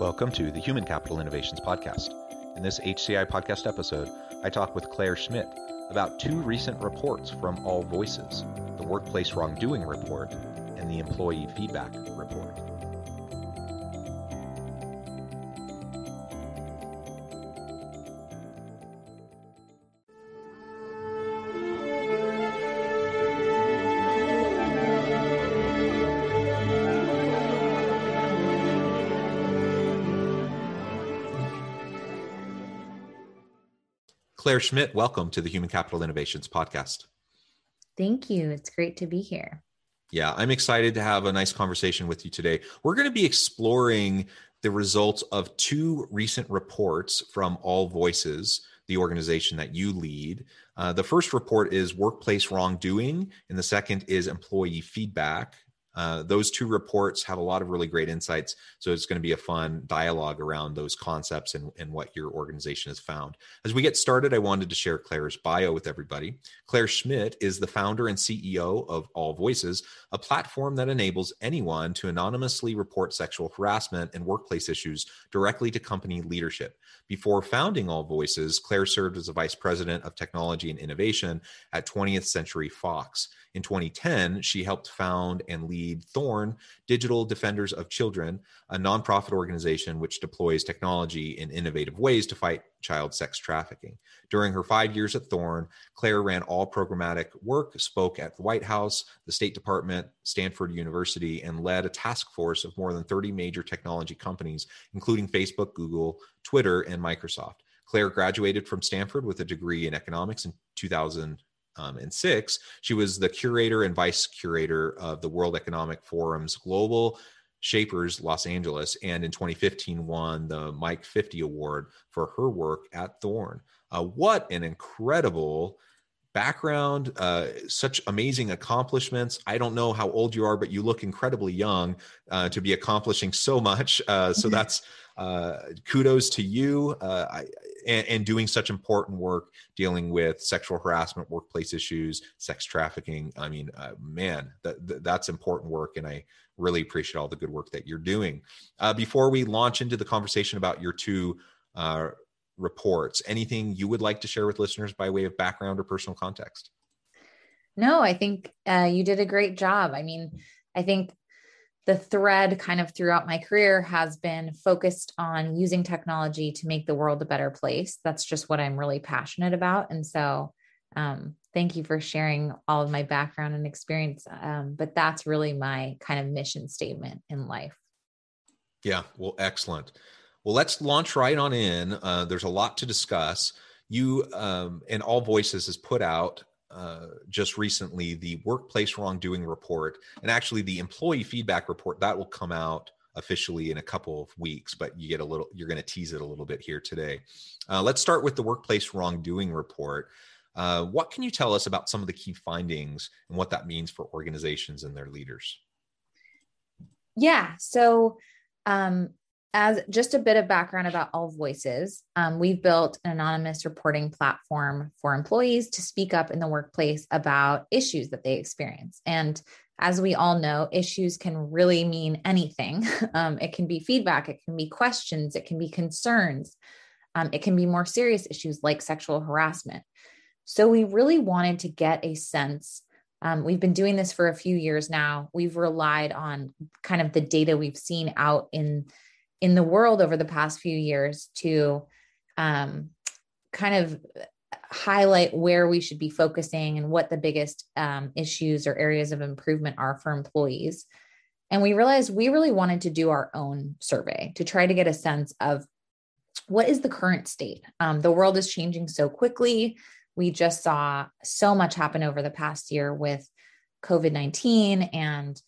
Welcome to the Human Capital Innovations Podcast. In this HCI podcast episode, I talk with Claire Schmidt about two recent reports from AllVoices the Workplace Wrongdoing Report and the Employee Feedback Report. Claire Schmidt, welcome to the Human Capital Innovations Podcast. Thank you. It's great to be here. Yeah, I'm excited to have a nice conversation with you today. We're going to be exploring the results of two recent reports from AllVoices, the organization that you lead. Uh, the first report is workplace wrongdoing, and the second is employee feedback. Uh, those two reports have a lot of really great insights. So it's going to be a fun dialogue around those concepts and, and what your organization has found. As we get started, I wanted to share Claire's bio with everybody. Claire Schmidt is the founder and CEO of AllVoices, a platform that enables anyone to anonymously report sexual harassment and workplace issues directly to company leadership. Before founding AllVoices, Claire served as a vice president of technology and innovation at 20th Century Fox. In 2010, she helped found and lead Thorn Digital Defenders of Children, a nonprofit organization which deploys technology in innovative ways to fight child sex trafficking. During her five years at Thorn, Claire ran all programmatic work, spoke at the White House, the State Department, Stanford University, and led a task force of more than 30 major technology companies, including Facebook, Google, Twitter, and Microsoft. Claire graduated from Stanford with a degree in economics in 2000 um, and six, she was the curator and vice curator of the World Economic Forum's Global Shapers Los Angeles, and in 2015 won the Mic50 Award for her work at Thorn. Uh, what an incredible background, uh, such amazing accomplishments. I don't know how old you are, but you look incredibly young uh, to be accomplishing so much. Uh, so that's uh, kudos to you. Uh, I, and, and, doing such important work dealing with sexual harassment, workplace issues, sex trafficking. I mean, uh, man, that, that's important work. And I really appreciate all the good work that you're doing. Uh, before we launch into the conversation about your two uh, reports, anything you would like to share with listeners by way of background or personal context? No, I think uh, you did a great job. I mean, I think the thread kind of throughout my career has been focused on using technology to make the world a better place. That's just what I'm really passionate about. And so, um, thank you for sharing all of my background and experience. Um, but that's really my kind of mission statement in life. Yeah, well, excellent. Well, let's launch right on in. Uh, there's a lot to discuss. You um, and AllVoices has put out uh, just recently the workplace wrongdoing report and actually the employee feedback report that will come out officially in a couple of weeks but you get a little you're going to tease it a little bit here today uh, let's start with the workplace wrongdoing report uh, what can you tell us about some of the key findings and what that means for organizations and their leaders yeah so um, as just a bit of background about AllVoices, um, we've built an anonymous reporting platform for employees to speak up in the workplace about issues that they experience. And as we all know, issues can really mean anything. Um, it can be feedback, it can be questions, it can be concerns, um, it can be more serious issues like sexual harassment. So we really wanted to get a sense. Um, we've been doing this for a few years now. We've relied on kind of the data we've seen out in in the world over the past few years to um, kind of highlight where we should be focusing and what the biggest um, issues or areas of improvement are for employees. And we realized we really wanted to do our own survey to try to get a sense of what is the current state. Um, the world is changing so quickly. We just saw so much happen over the past year with COVID 19 and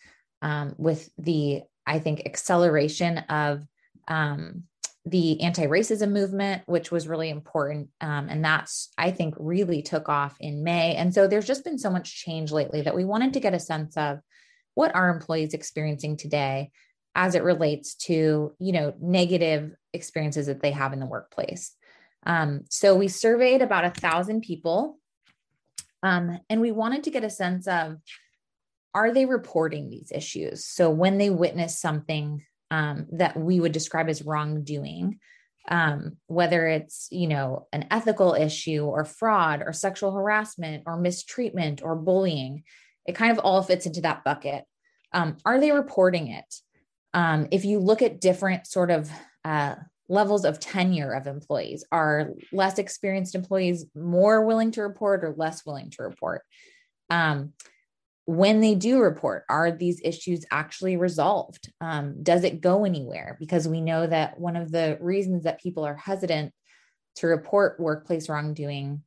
um, with the I think, acceleration of um, the anti-racism movement which was really important um, and that's i think really took off in may. And so there's just been so much change lately that we wanted to get a sense of what are employees experiencing today as it relates to you know negative experiences that they have in the workplace um, so we surveyed about a thousand people um, and we wanted to get a sense of are they reporting these issues so when they witness something um, that we would describe as wrongdoing, um, whether it's you know an ethical issue or fraud or sexual harassment or mistreatment or bullying, it kind of all fits into that bucket. Um, are they reporting it? Um, if you look at different sort of uh, levels of tenure of employees, are less experienced employees more willing to report or less willing to report? Um, when they do report, are these issues actually resolved? Um, does it go anywhere? Because we know that one of the reasons that people are hesitant to report workplace wrongdoing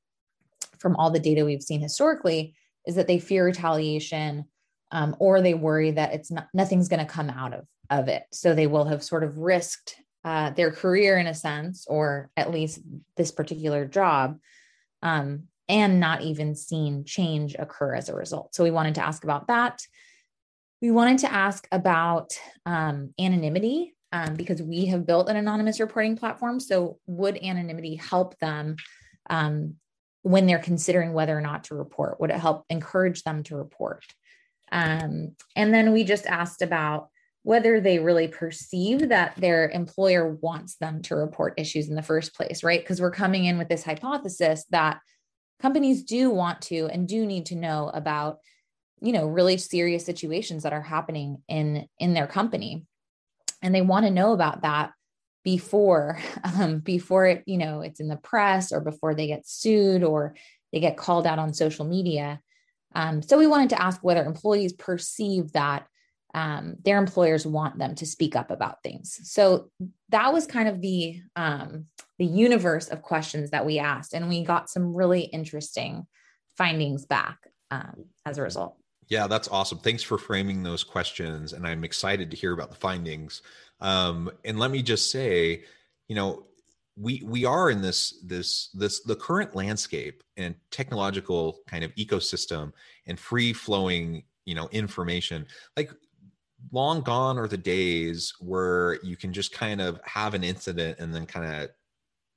from all the data we've seen historically is that they fear retaliation um, or they worry that it's not nothing's going to come out of, of it. So they will have sort of risked uh, their career in a sense, or at least this particular job, um, and not even seen change occur as a result. So we wanted to ask about that. We wanted to ask about um, anonymity um, because we have built an anonymous reporting platform. So would anonymity help them um, when they're considering whether or not to report? Would it help encourage them to report? Um, and then we just asked about whether they really perceive that their employer wants them to report issues in the first place, right? Because we're coming in with this hypothesis that companies do want to and do need to know about you know really serious situations that are happening in in their company and they want to know about that before um, before it you know it's in the press or before they get sued or they get called out on social media um, so we wanted to ask whether employees perceive that um, their employers want them to speak up about things. So that was kind of the um, the universe of questions that we asked, and we got some really interesting findings back um, as a result. Yeah, that's awesome. Thanks for framing those questions, and I'm excited to hear about the findings. Um, and let me just say, you know, we we are in this this this the current landscape and technological kind of ecosystem and free flowing you know information like long gone are the days where you can just kind of have an incident and then kind of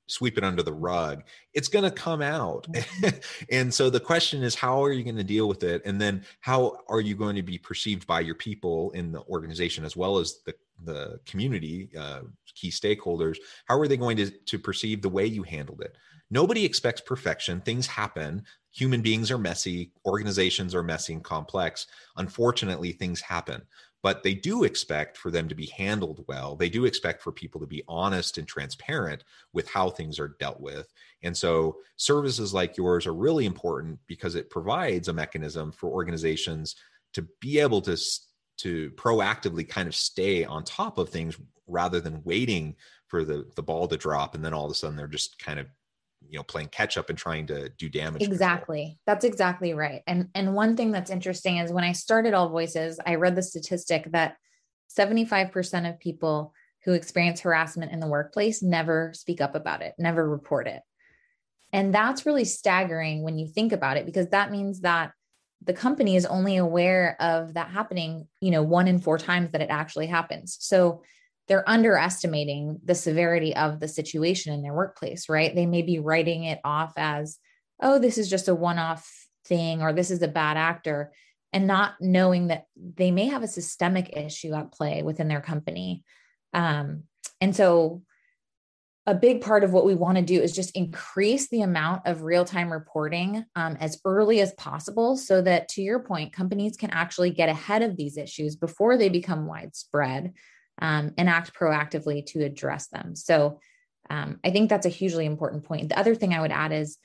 sweep it under the rug. It's going to come out. Mm-hmm. and so the question is how are you going to deal with it? And then how are you going to be perceived by your people in the organization as well as the the community uh, key stakeholders? How are they going to to perceive the way you handled it? Nobody expects perfection. Things happen. Human beings are messy. Organizations are messy and complex. Unfortunately things happen but they do expect for them to be handled well. They do expect for people to be honest and transparent with how things are dealt with. And so services like yours are really important because it provides a mechanism for organizations to be able to to proactively kind of stay on top of things rather than waiting for the the ball to drop and then all of a sudden they're just kind of you know playing catch up and trying to do damage exactly. Control. that's exactly right. And and one thing that's interesting is when i started AllVoices i read the statistic that 75% of people who experience harassment in the workplace never speak up about it never report it. And that's really staggering when you think about it because that means that the company is only aware of that happening you know one in four times that it actually happens. So they're underestimating the severity of the situation in their workplace, right? They may be writing it off as, oh, this is just a one off thing or this is a bad actor, and not knowing that they may have a systemic issue at play within their company. Um, and so, a big part of what we want to do is just increase the amount of real time reporting um, as early as possible so that, to your point, companies can actually get ahead of these issues before they become widespread um, and act proactively to address them. So um, I think that's a hugely important point. The other thing I would add is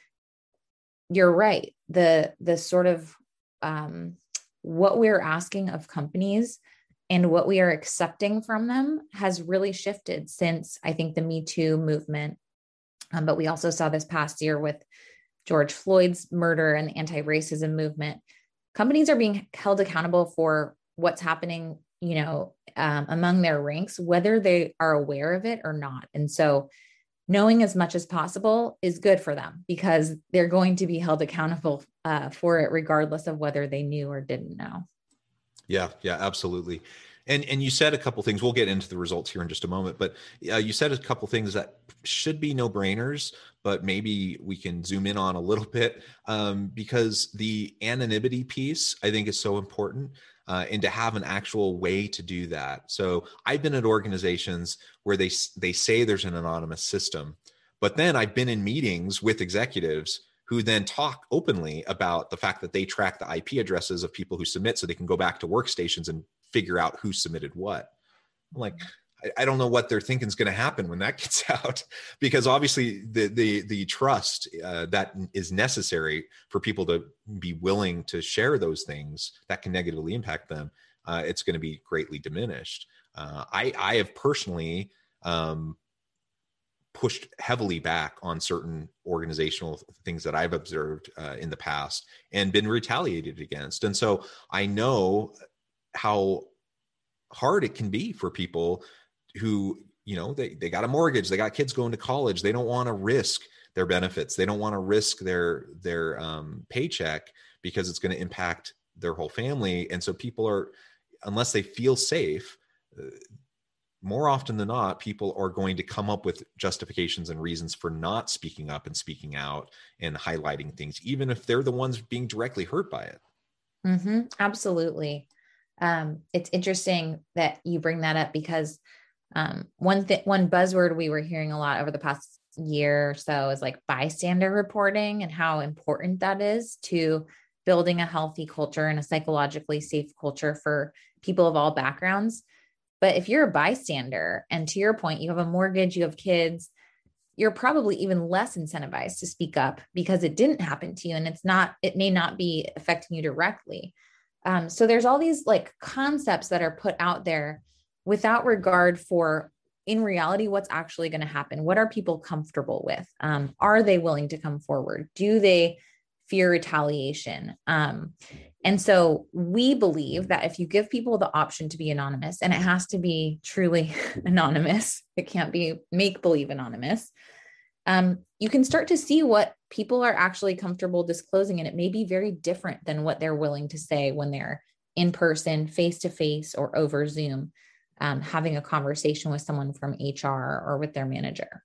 you're right. The the sort of um, what we're asking of companies and what we are accepting from them has really shifted since I think the Me Too movement. Um, but we also saw this past year with George Floyd's murder and the anti-racism movement. Companies are being held accountable for what's happening you know um, among their ranks, whether they are aware of it or not. And so, knowing as much as possible is good for them because they're going to be held accountable uh, for it, regardless of whether they knew or didn't know. Yeah, yeah, absolutely. And and you said a couple things. We'll get into the results here in just a moment, but uh, you said a couple things that should be no brainers, but maybe we can zoom in on a little bit um, because the anonymity piece I think is so important. Uh, and to have an actual way to do that. So I've been at organizations where they they say there's an anonymous system, but then I've been in meetings with executives who then talk openly about the fact that they track the IP addresses of people who submit so they can go back to workstations and figure out who submitted what. I'm like, I, don't know what they're thinking is going to happen when that gets out, because obviously the the the trust uh, that is necessary for people to be willing to share those things that can negatively impact them, uh, it's going to be greatly diminished. Uh, I I have personally um, pushed heavily back on certain organizational things that I've observed uh, in the past and been retaliated against, and so I know how hard it can be for people who you know they, they got a mortgage they got kids going to college they don't want to risk their benefits they don't want to risk their their um, paycheck because it's going to impact their whole family and so people are unless they feel safe uh, more often than not people are going to come up with justifications and reasons for not speaking up and speaking out and highlighting things even if they're the ones being directly hurt by it mm-hmm. absolutely um, it's interesting that you bring that up because um, one thing, one buzzword we were hearing a lot over the past year or so is like bystander reporting and how important that is to building a healthy culture and a psychologically safe culture for people of all backgrounds. But if you're a bystander, and to your point, you have a mortgage, you have kids, you're probably even less incentivized to speak up because it didn't happen to you and it's not, it may not be affecting you directly. Um, so there's all these like concepts that are put out there without regard for in reality what's actually going to happen. What are people comfortable with? Um, are they willing to come forward? Do they fear retaliation? Um, and so we believe that if you give people the option to be anonymous and it has to be truly anonymous it can't be make believe anonymous um, you can start to see what people are actually comfortable disclosing. And it may be very different than what they're willing to say when they're in person, face to face, or over Zoom, um, having a conversation with someone from HR or with their manager.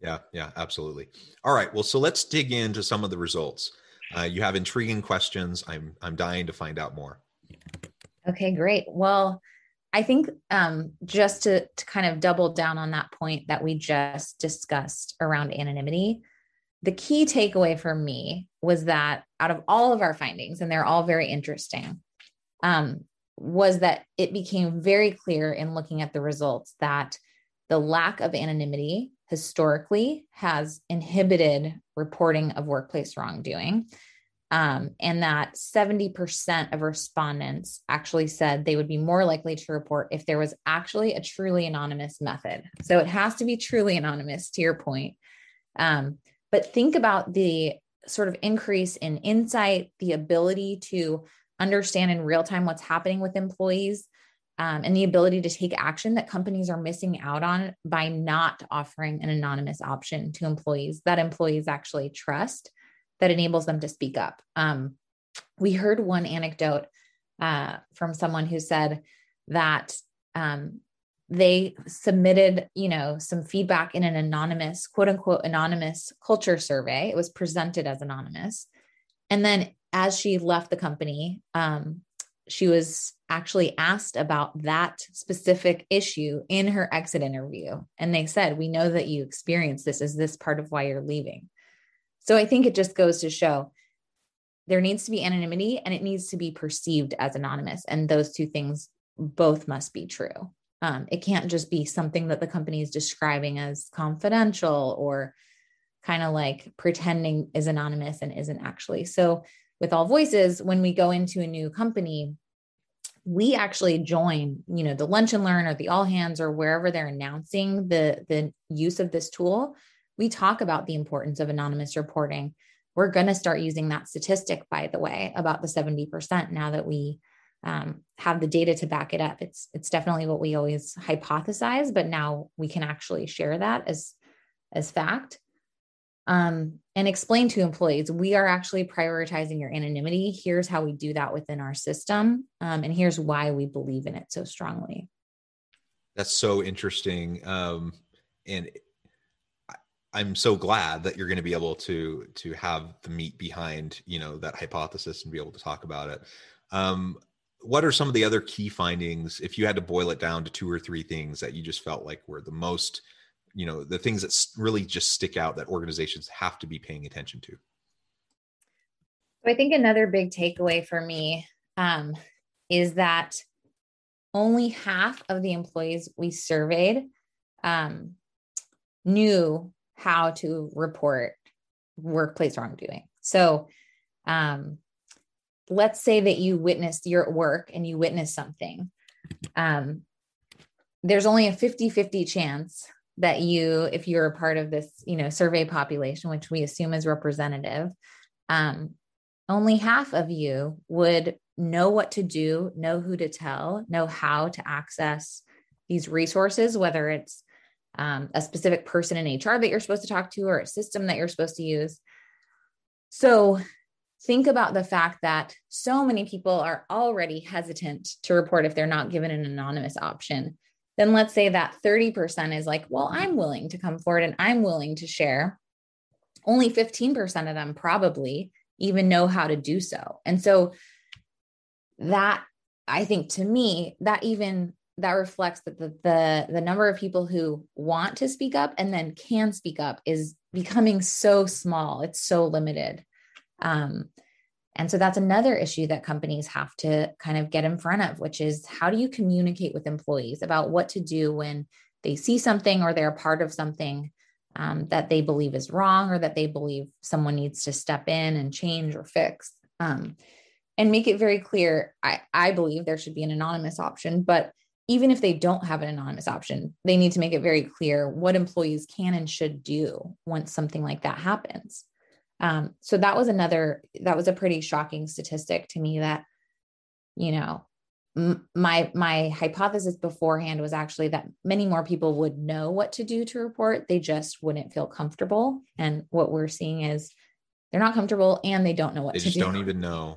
Yeah, yeah, absolutely. All right. Well, so let's dig into some of the results. Uh, you have intriguing questions. I'm I'm dying to find out more. Okay, great. Well, I think um, just to, to kind of double down on that point that we just discussed around anonymity, the key takeaway for me was that out of all of our findings, and they're all very interesting, um, was that it became very clear in looking at the results that the lack of anonymity historically has inhibited reporting of workplace wrongdoing um, and that 70% of respondents actually said they would be more likely to report if there was actually a truly anonymous method. So it has to be truly anonymous, to your point. Um, but think about the sort of increase in insight, the ability to understand in real time what's happening with employees, um, and the ability to take action that companies are missing out on by not offering an anonymous option to employees that employees actually trust that enables them to speak up. Um, we heard one anecdote uh, from someone who said that um, they submitted, you know, some feedback in an anonymous, quote unquote, anonymous culture survey. It was presented as anonymous, and then as she left the company, um, she was actually asked about that specific issue in her exit interview, and they said, "We know that you experienced this. Is this part of why you're leaving?" So I think it just goes to show there needs to be anonymity and it needs to be perceived as anonymous. And those two things both must be true. Um, it can't just be something that the company is describing as confidential or kind of like pretending is anonymous and isn't actually. So, with AllVoices, when we go into a new company, we actually join, you know, the lunch and learn or the all hands or wherever they're announcing the the use of this tool we talk about the importance of anonymous reporting. We're going to start using that statistic, by the way, about the 70% now that we um, have the data to back it up. It's it's definitely what we always hypothesize, but now we can actually share that as as fact. Um, and explain to employees we are actually prioritizing your anonymity. Here's how we do that within our system, um, and here's why we believe in it so strongly. That's so interesting, um, and I'm so glad that you're going to be able to to have the meat behind you know that hypothesis and be able to talk about it. Um, what are some of the other key findings if you had to boil it down to two or three things that you just felt like were the most you know the things that really just stick out that organizations have to be paying attention to. I think another big takeaway for me um, is that only half of the employees we surveyed um, knew how to report workplace wrongdoing. So um, let's say that you witnessed you're at work and you witnessed something. Um, there's only a 50 50 chance that you if you're a part of this you know survey population which we assume is representative um, only half of you would know what to do know who to tell know how to access these resources whether it's um, a specific person in hr that you're supposed to talk to or a system that you're supposed to use so think about the fact that so many people are already hesitant to report if they're not given an anonymous option. Then let's say that 30% is like, well, I'm willing to come forward and I'm willing to share. Only 15% of them probably even know how to do so. And so that I think to me, that even that reflects that the, the the number of people who want to speak up and then can speak up is becoming so small. It's so limited. Um, and so that's another issue that companies have to kind of get in front of, which is how do you communicate with employees about what to do when they see something or they're part of something um, that they believe is wrong or that they believe someone needs to step in and change or fix. Um, and make it very clear. I, I believe there should be an anonymous option, but even if they don't have an anonymous option, they need to make it very clear what employees can and should do once something like that happens. Um, so that was another, that was a pretty shocking statistic to me that, you know, m- my my hypothesis beforehand was actually that many more people would know what to do to report. They just wouldn't feel comfortable. And what we're seeing is they're not comfortable and they don't know what to do. they to just do. don't even know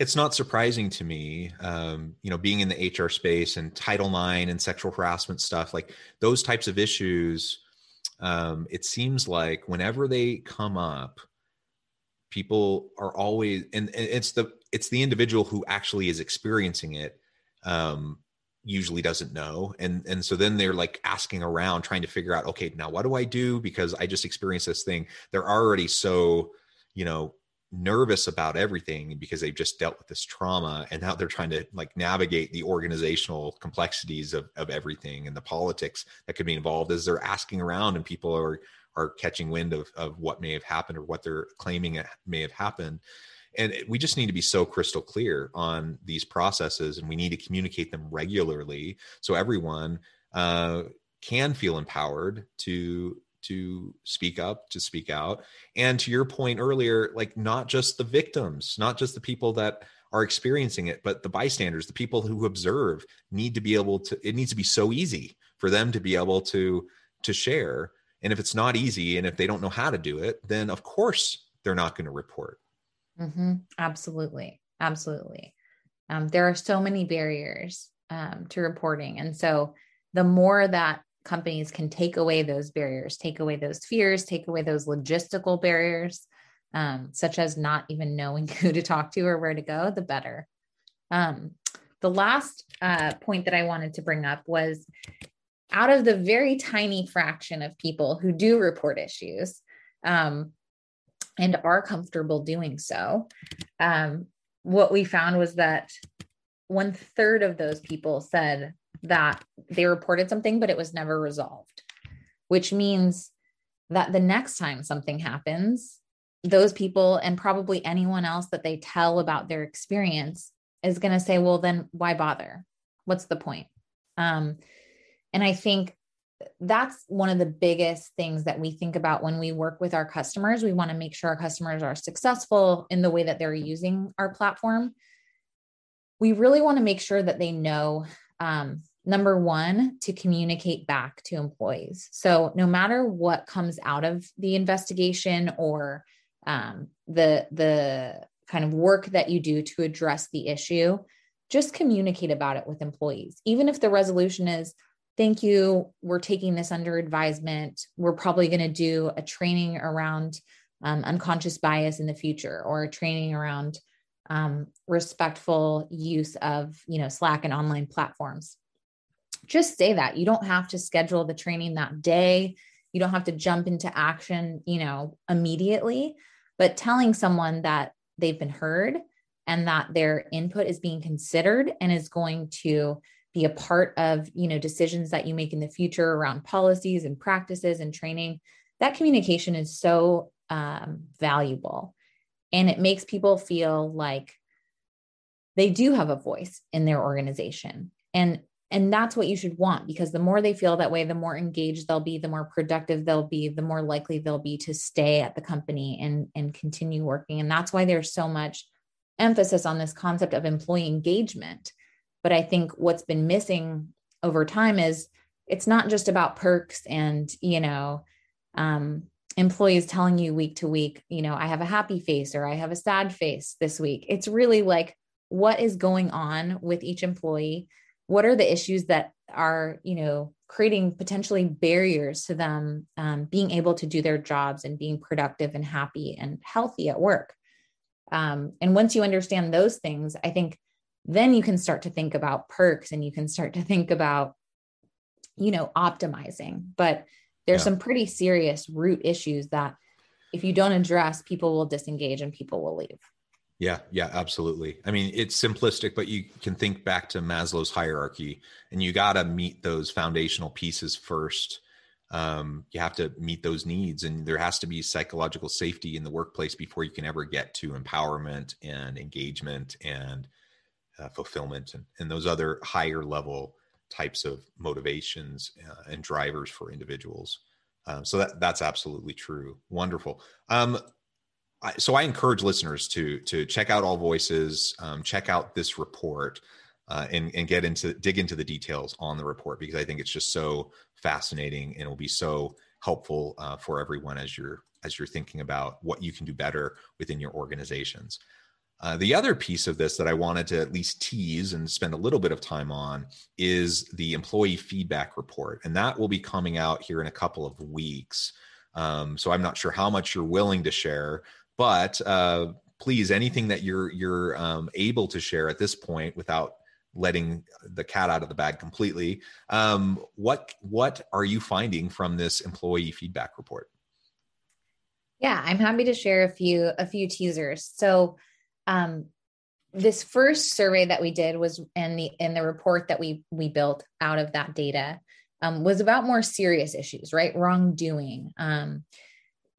It's not surprising to me, um, you know, being in the HR space and Title IX and sexual harassment stuff, like those types of issues. Um, it seems like whenever they come up, people are always, and, and it's the it's the individual who actually is experiencing it. Um, usually doesn't know and and so then they're like asking around trying to figure out okay now what do i do because i just experienced this thing they're already so you know nervous about everything because they've just dealt with this trauma and now they're trying to like navigate the organizational complexities of, of everything and the politics that could be involved as they're asking around and people are are catching wind of, of what may have happened or what they're claiming may have happened. And we just need to be so crystal clear on these processes and we need to communicate them regularly so everyone uh, can feel empowered to to speak up to speak out. And to your point earlier like not just the victims not just the people that are experiencing it but the bystanders the people who observe need to be able to it needs to be so easy for them to be able to to share. And if it's not easy and if they don't know how to do it then of course they're not going to report. Mm-hmm. absolutely. Absolutely. Um, there are so many barriers um, to reporting. And so the more that companies can take away those barriers, take away those fears, take away those logistical barriers, um, such as not even knowing who to talk to or where to go, the better. Um, the last uh, point that I wanted to bring up was out of the very tiny fraction of people who do report issues um, and are comfortable doing so, um, what we found was that one third of those people said that they reported something, but it was never resolved, which means that the next time something happens, those people and probably anyone else that they tell about their experience is going to say, well, then why bother? What's the point? Um, and I think that's one of the biggest things that we think about when we work with our customers. We want to make sure our customers are successful in the way that they're using our platform. We really want to make sure that they know um, number one to communicate back to employees. So no matter what comes out of the investigation or um, the the kind of work that you do to address the issue just communicate about it with employees. Even if the resolution is thank you we're taking this under advisement. We're probably going to do a training around um, unconscious bias in the future or a training around um, respectful use of you know slack and online platforms just say that. You don't have to schedule the training that day. You don't have to jump into action, you know, immediately, but telling someone that they've been heard and that their input is being considered and is going to be a part of, you know, decisions that you make in the future around policies and practices and training. That communication is so um, valuable and it makes people feel like they do have a voice in their organization. And and that's what you should want because the more they feel that way, the more engaged they'll be, the more productive they'll be, the more likely they'll be to stay at the company and, and continue working. And that's why there's so much emphasis on this concept of employee engagement. But I think what's been missing over time is it's not just about perks and, you know, um, employees telling you week to week, you know, I have a happy face or I have a sad face this week. It's really like what is going on with each employee what are the issues that are you know creating potentially barriers to them um, being able to do their jobs and being productive and happy and healthy at work? Um, and once you understand those things i think then you can start to think about perks and you can start to think about you know optimizing. But there's yeah. some pretty serious root issues that if you don't address people will disengage and people will leave yeah, yeah, absolutely. I mean, it's simplistic, but you can think back to Maslow's hierarchy, and you got to meet those foundational pieces first. Um, you have to meet those needs, and there has to be psychological safety in the workplace before you can ever get to empowerment and engagement and uh, fulfillment and, and those other higher level types of motivations uh, and drivers for individuals. Um, so that that's absolutely true. Wonderful. Um, so I encourage listeners to to check out AllVoices, um, check out this report, uh, and and get into dig into the details on the report because I think it's just so fascinating and will be so helpful uh, for everyone as you're as you're thinking about what you can do better within your organizations. Uh, the other piece of this that I wanted to at least tease and spend a little bit of time on is the employee feedback report, and that will be coming out here in a couple of weeks. Um, so I'm not sure how much you're willing to share, but uh, please, anything that you're you're um, able to share at this point without letting the cat out of the bag completely, um, what what are you finding from this employee feedback report? Yeah, I'm happy to share a few a few teasers. So um, this first survey that we did was in the in the report that we we built out of that data um, was about more serious issues, right? Wrongdoing, um,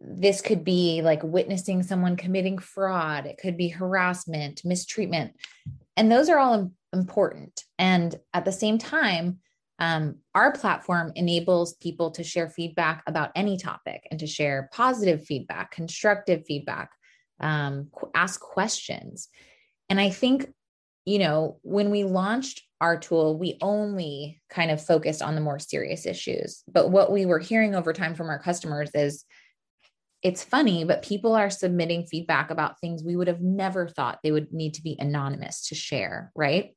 this could be like witnessing someone committing fraud, it could be harassment, mistreatment. And those are all important. And at the same time, um, our platform enables people to share feedback about any topic and to share positive feedback, constructive feedback, um, ask questions. And I think, you know, when we launched our tool, we only kind of focused on the more serious issues. But what we were hearing over time from our customers is it's funny, but people are submitting feedback about things we would have never thought they would need to be anonymous to share, right?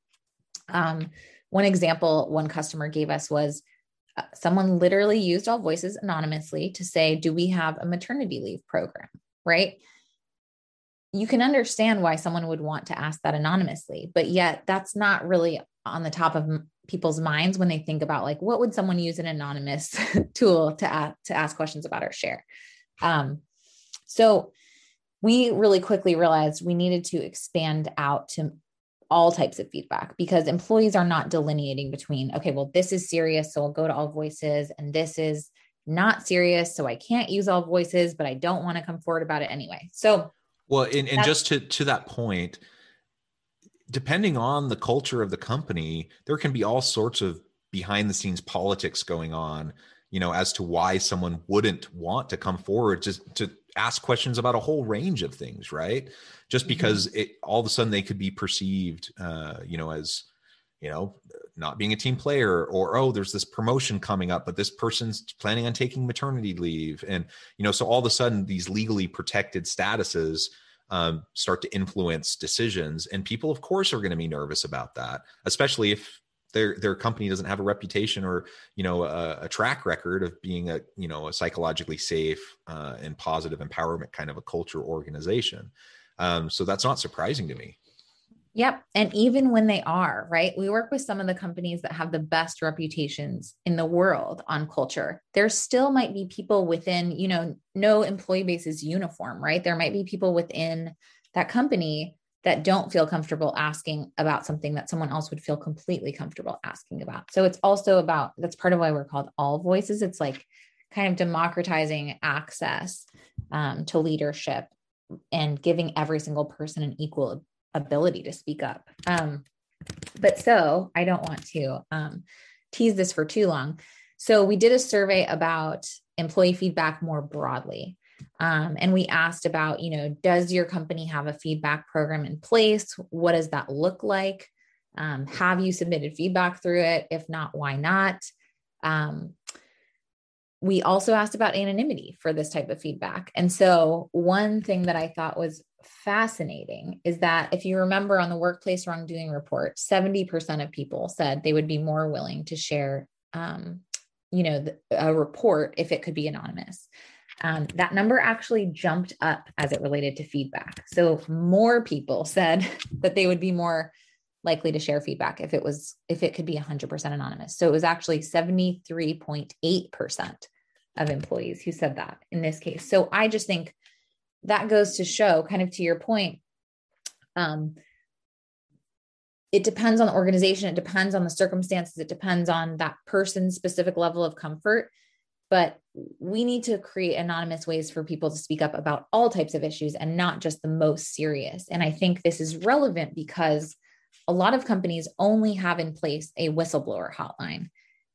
Um, one example one customer gave us was uh, someone literally used AllVoices anonymously to say, Do we have a maternity leave program? Right. You can understand why someone would want to ask that anonymously, but yet that's not really on the top of people's minds when they think about like what would someone use an anonymous tool to ask, to ask questions about our share. Um, so we really quickly realized we needed to expand out to all types of feedback because employees are not delineating between, okay, well, this is serious, so I'll go to AllVoices, and this is not serious, so I can't use AllVoices, but I don't want to come forward about it anyway. So, well, and, and just to to that point, depending on the culture of the company, there can be all sorts of behind the scenes politics going on you know as to why someone wouldn't want to come forward just to ask questions about a whole range of things right? Just mm-hmm. because it all of a sudden they could be perceived uh you know as you know not being a team player or oh there's this promotion coming up but this person's planning on taking maternity leave. And you know so all of a sudden these legally protected statuses um, start to influence decisions. And people of course are going to be nervous about that especially if their their company doesn't have a reputation or you know a, a track record of being a you know a psychologically safe uh, and positive empowerment kind of a culture organization. Um, so that's not surprising to me. Yep. And even when they are, right? We work with some of the companies that have the best reputations in the world on culture. There still might be people within, you know, no employee base is uniform, right? There might be people within that company that don't feel comfortable asking about something that someone else would feel completely comfortable asking about. So it's also about that's part of why we're called AllVoices. It's like kind of democratizing access um, to leadership and giving every single person an equal ability to speak up. Um, but so I don't want to um, tease this for too long. So we did a survey about employee feedback more broadly. Um, and we asked about, you know, does your company have a feedback program in place? What does that look like? Um, have you submitted feedback through it? If not, why not? Um, we also asked about anonymity for this type of feedback. And so, one thing that I thought was fascinating is that if you remember on the workplace wrongdoing report, 70% of people said they would be more willing to share, um, you know, a report if it could be anonymous um, that number actually jumped up as it related to feedback. So more people said that they would be more likely to share feedback if it was if it could be 100% anonymous. So it was actually 73.8% of employees who said that in this case. So I just think that goes to show kind of to your point um, it depends on the organization it depends on the circumstances it depends on that person's specific level of comfort but we need to create anonymous ways for people to speak up about all types of issues and not just the most serious. And I think this is relevant because a lot of companies only have in place a whistleblower hotline.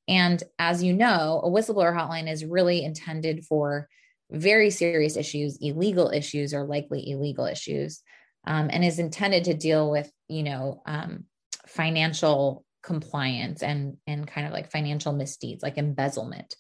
And as you know, a whistleblower hotline is really intended for very serious issues, illegal issues, or likely illegal issues, um, and is intended to deal with, you know, um, financial compliance and and kind of like financial misdeeds, like embezzlement.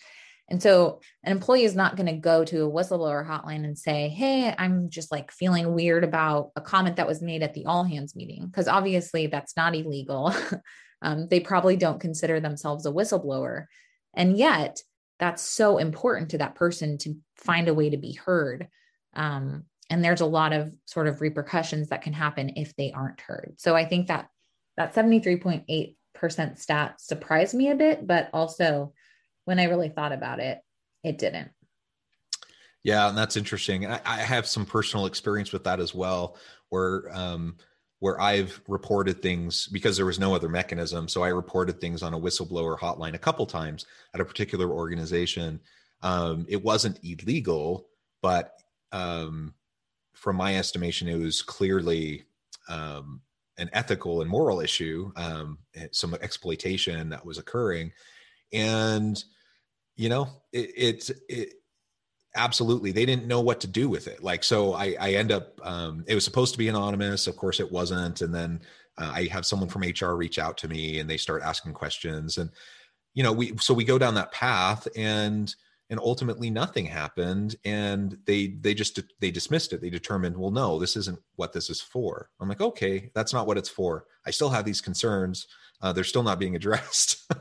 And so an employee is not going to go to a whistleblower hotline and say, Hey, I'm just like feeling weird about a comment that was made at the all hands meeting, because obviously that's not illegal. um, they probably don't consider themselves a whistleblower. And yet, that's so important to that person to find a way to be heard. Um, and there's a lot of sort of repercussions that can happen if they aren't heard. So I think that that 73.8% stat surprised me a bit, but also when I really thought about it, it didn't. Yeah, and that's interesting. I, I have some personal experience with that as well, where um, where I've reported things because there was no other mechanism. So I reported things on a whistleblower hotline a couple times at a particular organization. Um, it wasn't illegal, but um, from my estimation, it was clearly um, an ethical and moral issue, um, some exploitation that was occurring, and you know, it, it, it absolutely they didn't know what to do with it. Like, so I, I end up. Um, it was supposed to be anonymous, of course, it wasn't, and then uh, I have someone from HR reach out to me, and they start asking questions, and you know, we so we go down that path, and and ultimately nothing happened and they they just they dismissed it they determined well no this isn't what this is for i'm like okay that's not what it's for i still have these concerns uh, they're still not being addressed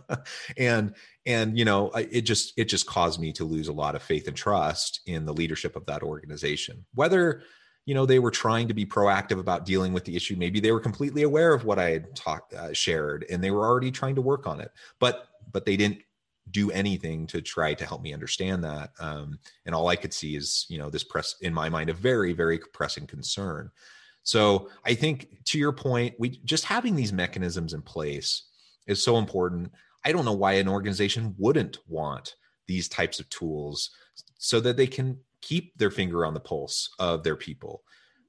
and and you know it just it just caused me to lose a lot of faith and trust in the leadership of that organization whether you know they were trying to be proactive about dealing with the issue maybe they were completely aware of what i had talked uh, shared and they were already trying to work on it but but they didn't do anything to try to help me understand that. Um, and all I could see is, you know, this press in my mind, a very, very pressing concern. So I think to your point, we just having these mechanisms in place is so important. I don't know why an organization wouldn't want these types of tools so that they can keep their finger on the pulse of their people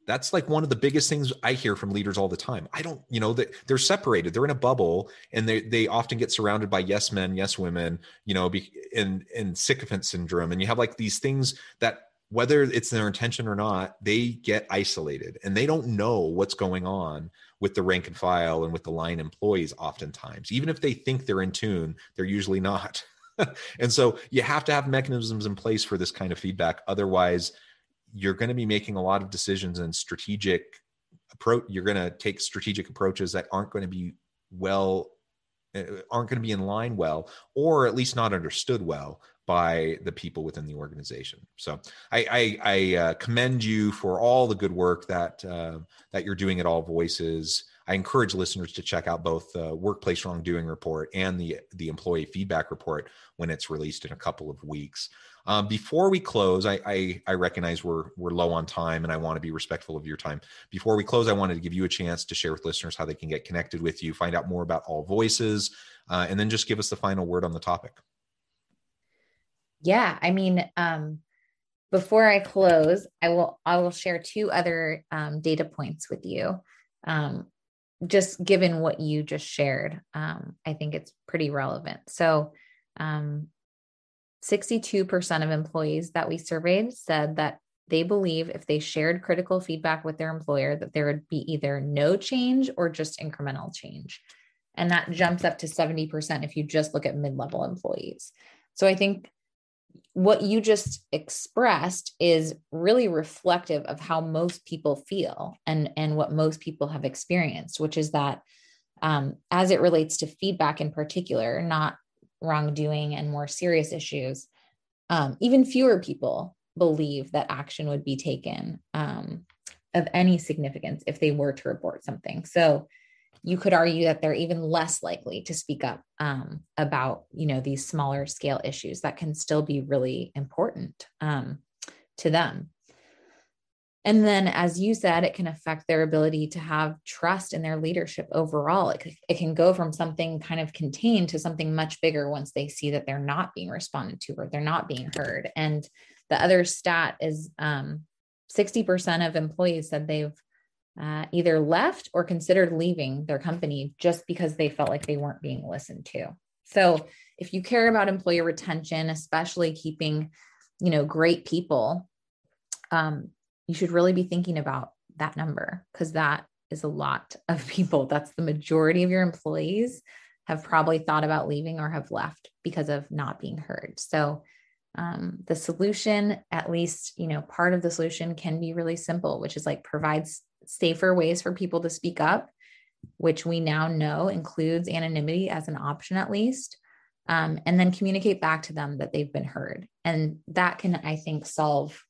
that's like one of the biggest things I hear from leaders all the time. I don't, you know, they're separated, they're in a bubble, and they they often get surrounded by yes men, yes women, you know, in in sycophant syndrome, and you have like these things that whether it's their intention or not, they get isolated and they don't know what's going on with the rank and file and with the line employees. Oftentimes, even if they think they're in tune, they're usually not. and so you have to have mechanisms in place for this kind of feedback. Otherwise, you're going to be making a lot of decisions and strategic approach you're going to take strategic approaches that aren't going to be well uh, aren't going to be in line well or at least not understood well by the people within the organization so i i, I uh, commend you for all the good work that uh, that you're doing at AllVoices I encourage listeners to check out both the workplace wrongdoing report and the the employee feedback report when it's released in a couple of weeks. Um, before we close, I, I, I recognize we're we're low on time, and I want to be respectful of your time. Before we close, I wanted to give you a chance to share with listeners how they can get connected with you, find out more about AllVoices, uh, and then just give us the final word on the topic. Yeah, I mean, um, before I close, I will I will share two other um, data points with you. Um, just given what you just shared, um, I think it's pretty relevant. So, um, 62% of employees that we surveyed said that they believe if they shared critical feedback with their employer that there would be either no change or just incremental change and that jumps up to 70% if you just look at mid-level employees so i think what you just expressed is really reflective of how most people feel and and what most people have experienced which is that um, as it relates to feedback in particular not wrongdoing and more serious issues, um, even fewer people believe that action would be taken um, of any significance if they were to report something. So you could argue that they're even less likely to speak up um, about, you know, these smaller scale issues that can still be really important um, to them. And then, as you said, it can affect their ability to have trust in their leadership overall. It, it can go from something kind of contained to something much bigger once they see that they're not being responded to or they're not being heard. And the other stat is um, 60% of employees said they've uh, either left or considered leaving their company just because they felt like they weren't being listened to. So, if you care about employee retention, especially keeping, you know, great people, um, you should really be thinking about that number because that is a lot of people. That's the majority of your employees have probably thought about leaving or have left because of not being heard. So, um, the solution, at least, you know, part of the solution can be really simple, which is like provides safer ways for people to speak up, which we now know includes anonymity as an option, at least. Um, and then communicate back to them that they've been heard. And that can, I think, solve,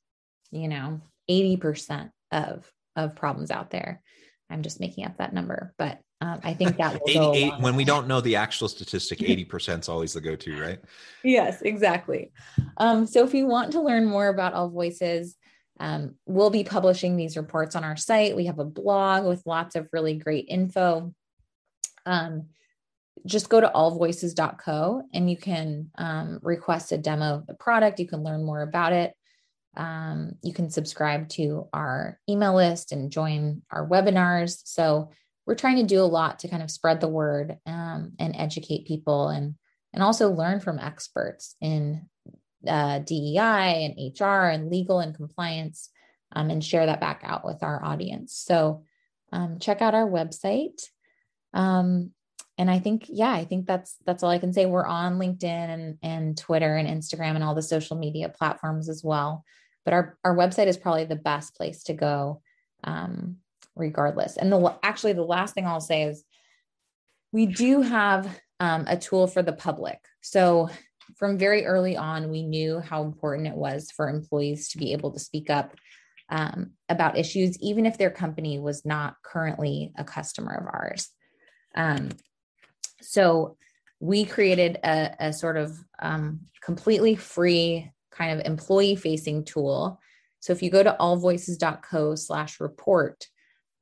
you know, 80% of of problems out there. I'm just making up that number, but um, I think that will 88, when we don't know the actual statistic, 80% is always the go-to, right? yes, exactly. Um, so if you want to learn more about AllVoices, um, we'll be publishing these reports on our site. We have a blog with lots of really great info. Um, just go to allvoices.co and you can um, request a demo of the product. You can learn more about it. Um, you can subscribe to our email list and join our webinars. So we're trying to do a lot to kind of spread the word um, and educate people and and also learn from experts in uh, DEI and HR and legal and compliance um, and share that back out with our audience. So um, check out our website. Um, and I think, yeah, I think that's that's all I can say. We're on LinkedIn and, and Twitter and Instagram and all the social media platforms as well. But our, our website is probably the best place to go um, regardless. And the actually the last thing I'll say is we do have um, a tool for the public. So from very early on, we knew how important it was for employees to be able to speak up um, about issues, even if their company was not currently a customer of ours. Um, so we created a, a sort of um, completely free kind of employee facing tool. So if you go to allvoices.co slash report,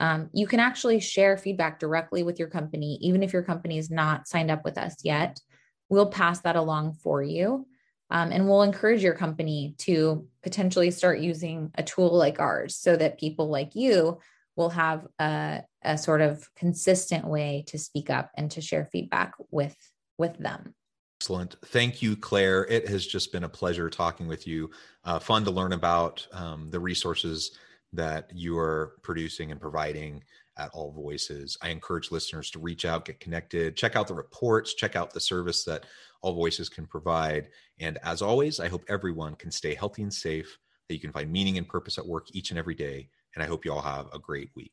um, you can actually share feedback directly with your company, even if your company is not signed up with us yet. We'll pass that along for you. Um, and we'll encourage your company to potentially start using a tool like ours so that people like you will have a, a sort of consistent way to speak up and to share feedback with with them Excellent. Thank you, Claire. It has just been a pleasure talking with you. Uh, fun to learn about um, the resources that you are producing and providing at AllVoices. I encourage listeners to reach out, get connected, check out the reports, check out the service that AllVoices can provide. And as always, I hope everyone can stay healthy and safe, that you can find meaning and purpose at work each and every day. And I hope you all have a great week.